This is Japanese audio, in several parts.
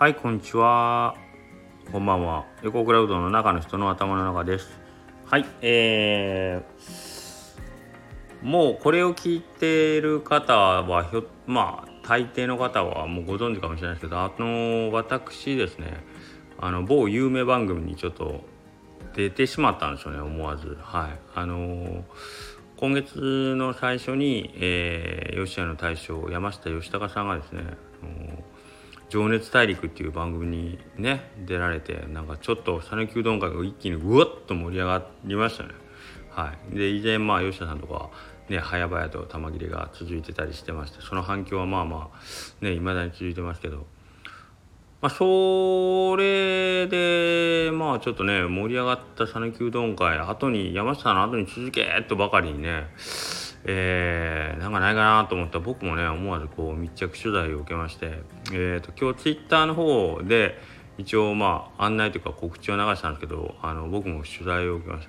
はいこんにちは。こんばんは。横クラウドの中の人の頭の中です。はいえー、もうこれを聞いてる方はひょまあ大抵の方はもうご存知かもしれないですけどあの私ですねあの某有名番組にちょっと出てしまったんですよね思わず。はいあの今月の最初に、えー、吉谷の大将山下義孝さんがですね「あの情熱大陸」っていう番組にね出られてなんかちょっと讃岐うどん会が一気にぐわっと盛り上がりましたね。はい、で以前まあ吉田さんとかね早々と玉切れが続いてたりしてましてその反響はまあまあねいまだに続いてますけど。まあ、それでまあちょっとね盛り上がった讃岐うどん会後に山下さんの後に続けとばかりにねえー、なんかないかなと思ったら僕もね思わずこう密着取材を受けまして、えーと、今日ツイッターの方で一応まあ案内というか告知を流したんですけどあの僕も取材を受けまし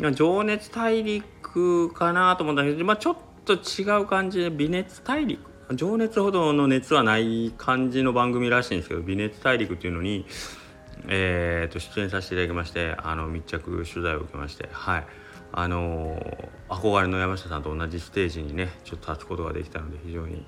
た。情熱大陸かなと思ったんですけど、まあ、ちょっと違う感じで微熱大陸。情熱ほどの熱はない感じの番組らしいんですけど微熱大陸っていうのに、えー、と出演させていただきましてあの密着取材を受けましてはい。あの、憧れの山下さんと同じステージにねちょっと立つことができたので非常に、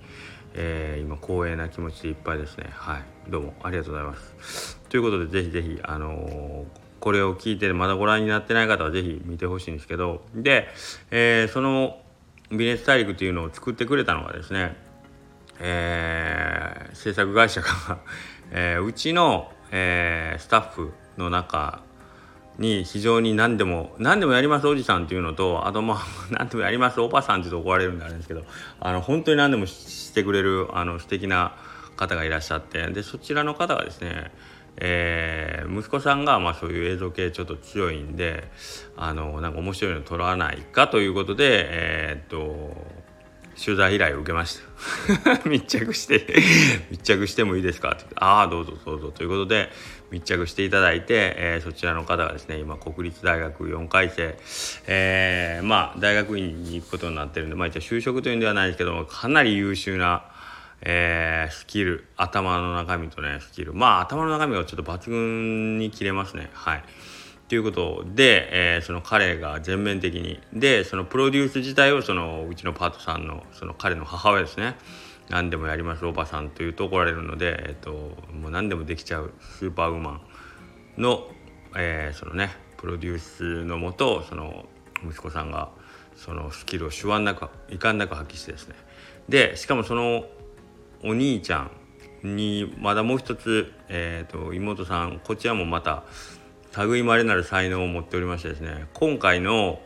えー、今光栄な気持ちでいっぱいですね。はい。どうもありがとうございます。ということでぜひぜひあのー、これを聞いてまだご覧になってない方はぜひ見てほしいんですけどで、えー、その微熱大陸というのを作ってくれたのがですねえー、制作会社が えー、うちの、えー、スタッフの中に非常に何でも何でもやりますおじさんっていうのとあとまあ 何でもやりますおばさんって言うと怒られるんであるんですけどあの本当に何でもしてくれるあの素敵な方がいらっしゃってでそちらの方がですねえー、息子さんがまあそういう映像系ちょっと強いんであのなんか面白いの撮らないかということでえー、っと取材依頼を受けました。密着して密着してもいいですか？ってああどうぞどうぞ。ということで密着していただいて、えー、そちらの方がですね今国立大学4回生、えー、まあ大学院に行くことになってるんでまあ一応就職というんではないですけどもかなり優秀なえー、スキル頭の中身とねスキル。まあ頭の中身がちょっと抜群に切れますね。はいということで、えー、その彼が全面的に。でそのプロデュース自体をそのうちのパートさんのその彼の母親ですね。何でもやりますおばさんというと怒られるので、えーと、もう何でもできちゃうスーパーウーマンの,、えー、そのねプロデュースのもとその息子さんがそのスキルを手腕なく遺憾なく発揮してですね。でしかもそのお兄ちゃんにまだもう一つ、えーと妹さんこちらもまた類まれなる才能を持っておりましてですね今回の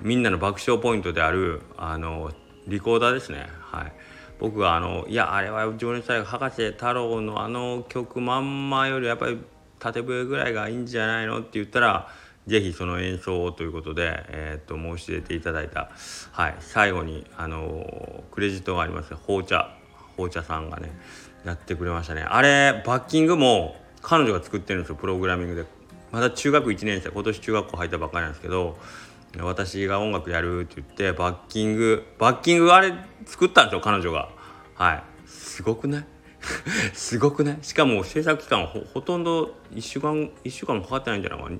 みんなの爆笑ポイントであるあのリコーダーですねはい僕があのいやあれは情熱大学博士太郎のあの曲まんまよりやっぱり縦笛ぐらいがいいんじゃないのって言ったら是非その演奏をということで、えー、っと申し出ていただいた、はい、最後にあのクレジットがあります紅茶紅茶さんがねやってくれましたねあれバッキングも彼女が作ってるんですよプログラミングでまだ中学1年生今年中学校入ったばっかりなんですけど私が音楽やるって言ってバッキングバッキングあれ作ったんですよ彼女が。はい。すごくない？すごくない？しかも制作期間ほとんど1週間1週間もかかってないんじゃないか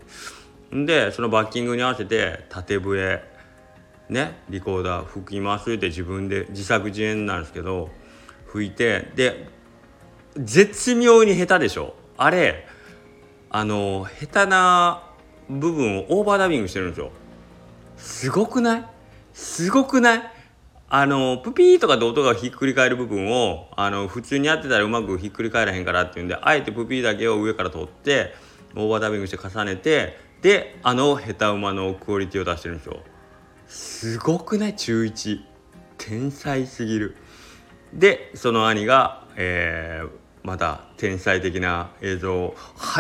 な。でそのバッキングに合わせて縦笛ねリコーダー吹きますって自分で自作自演なんですけど吹いてで絶妙に下手でしょ。あれあの下手な部分をオーバーダビングしてるんですよ。すごくない？すごくない？あのプピーとかで音がひっくり返る部分をあの普通にやってたらうまくひっくり返らへんからっていうんであえてプピーだけを上から取ってオーバーダビングして重ねてであの下手馬のクオリティを出してるんですよ。すごくない？中1天才すぎる。でその兄が、えー、また天才的な映像を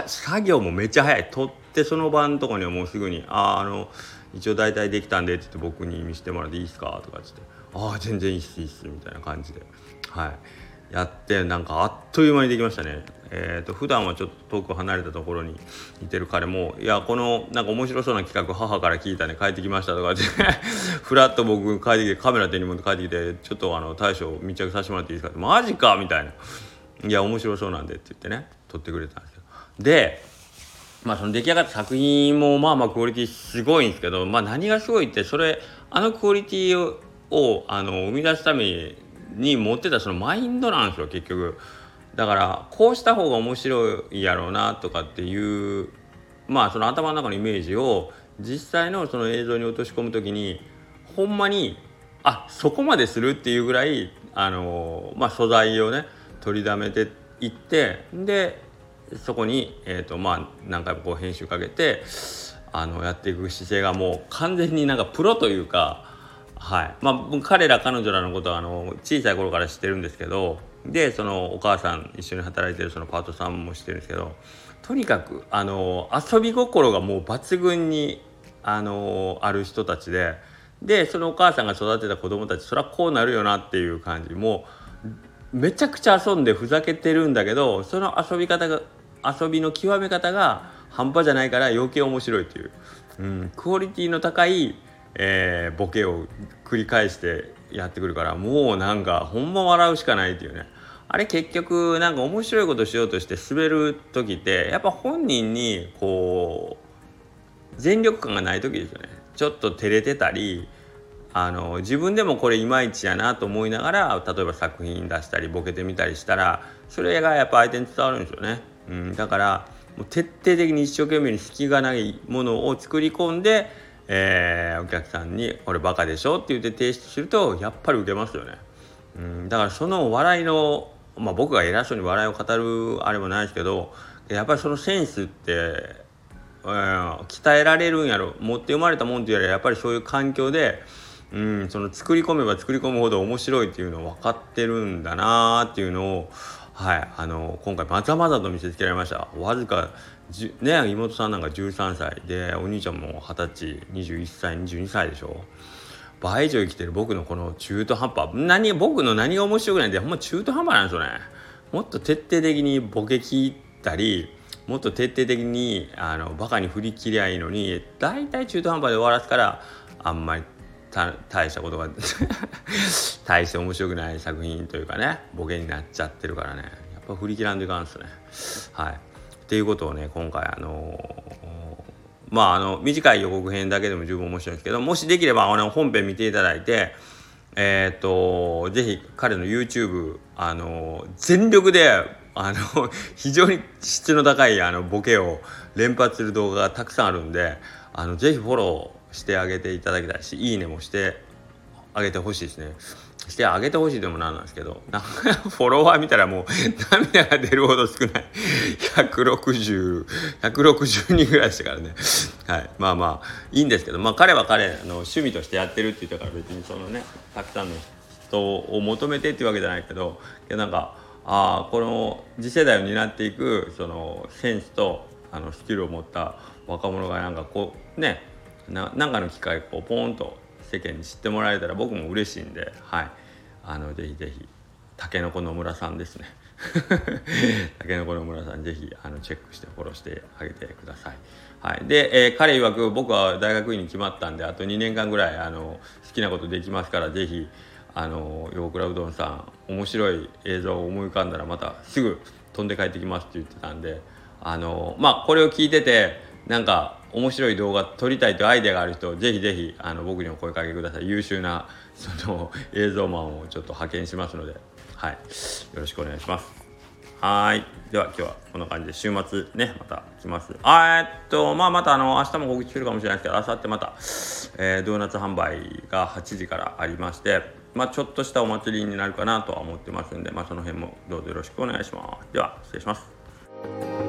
作業もめっちゃ早い撮ってその場のとこにはもうすぐに「あああの一応大体できたんで」ってって僕に見せてもらっていいですかとかっつって「ああ全然いいっすいいっす」みたいな感じではいやってなんかあっという間にできましたね。えーと、普段はちょっと遠く離れたところにいてる彼も「いやこのなんか面白そうな企画母から聞いたね帰ってきました」とかって ふらっと僕帰ってきてカメラ手に持って帰ってきて「ちょっとあの大将密着させてもらっていいですか?」って「マジか!」みたいな。「いや面白そうなんで」って言ってね撮ってくれたんですよ。でまあその出来上がった作品もまあまあクオリティすごいんですけどまあ何がすごいってそれあのクオリティををあの生み出すために持ってたそのマインドなんですよ結局。だからこうした方が面白いやろうなとかっていうまあその頭の中のイメージを実際のその映像に落とし込む時にほんまにあそこまでするっていうぐらいあの、まあ、素材をね取りだめていってでそこに、えーとまあ、何回もこう編集かけてあのやっていく姿勢がもう完全になんかプロというか、はい。まあ、彼ら彼女らのことはあの小さい頃から知ってるんですけどでそのお母さん一緒に働いてるそのパートさんも知ってるんですけどとにかくあの遊び心がもう抜群にあのある人たちででそのお母さんが育てた子供たちそりゃこうなるよなっていう感じ。もめちゃくちゃ遊んでふざけてるんだけどその遊び方が遊びの極め方が半端じゃないから余計面白いっていう、うん、クオリティの高い、えー、ボケを繰り返してやってくるからもうなんかほんま笑うしかないっていうね。あれ結局なんか面白いことしようとして滑る時ってやっぱ本人にこう全力感がない時ですよね。ちょっと照れてたりあの自分でもこれいまいちやなと思いながら例えば作品出したりボケてみたりしたらそれがやっぱ相手に伝わるんですよね。うん、だからもう徹底的に一生懸命に隙がないものを作り込んで、えー、お客さんに「これバカでしょ?」って言って提出するとやっぱり受けますよね。うん、だからその笑いの、まあ、僕が偉そうに笑いを語るあれもないですけどやっぱりそのセンスって、うん、鍛えられるんやろ持って生まれたもんっていうよりはやっぱりそういう環境で、うん、その作り込めば作り込むほど面白いっていうのを分かってるんだなっていうのをはいあの今回まざまざと見せつけられました。わずかね妹さんなんか13歳でお兄ちゃんも二十歳21歳22歳でしょ。倍以上生きてる。僕のこの中途半端。何僕の何が面白くないんでほんま中途半端なんですよね。もっと徹底的にボケ切ったりもっと徹底的にあのバカに振り切りゃいいのに大体中途半端で終わらすからあんまり大したことが 大して面白くない作品というかねボケになっちゃってるからねやっぱ振り切らんといかんすね。はい、っていうことをね今回あのー、まああの短い予告編だけでも十分面白いんですけどもしできればあの本編見ていただいてえっ、とぜひ彼の YouTube あの全力であの 非常に質の高いあのボケを連発する動画がたくさんあるんであのぜひフォローしてあげていただきたいしいいねもしてあげてほしいですね。してあげてほしいでもなんなんですけど フォロワー見たらもう涙が出るほど少ない。160160人ぐらいでしたからね。はい。まあまあいいんですけどまあ彼は彼の趣味としてやってるって言ったから別にそのねたくさんの人を求めてっていうわけじゃないけどいやなんかあこの次世代を担っていくそのセンスとあのスキルを持った若者がなんかこうねななんかの機会こうポーンと世間に知ってもらえたら僕も嬉しいんではい。あのぜひぜひたけのこの村さんですね。たけのこの村さんぜひあのチェックしてフォローしてあげてください。はい、で、えー、彼曰く僕は大学院に決まったんであと2年間ぐらいあの好きなことできますからぜひあの横倉うどんさん面白い映像を思い浮かんだらまたすぐ飛んで帰ってきますって言ってたんであのまあこれを聞いててなんか面白い動画撮りたいというアイデアがある人ぜひぜひあの僕にお声かけください。優秀なその映像マンをちょっと派遣しますので。はい。よろしくお願いします。はい。では今日はこんな感じで週末ねまた来ます。あえっとまあまたあの明日も告知するかもしれないですけど明後日また、えー、ドーナツ販売が8時からありましてまあちょっとしたお祭りになるかなとは思ってますんでまあその辺もどうぞよろしくお願いします。では失礼します。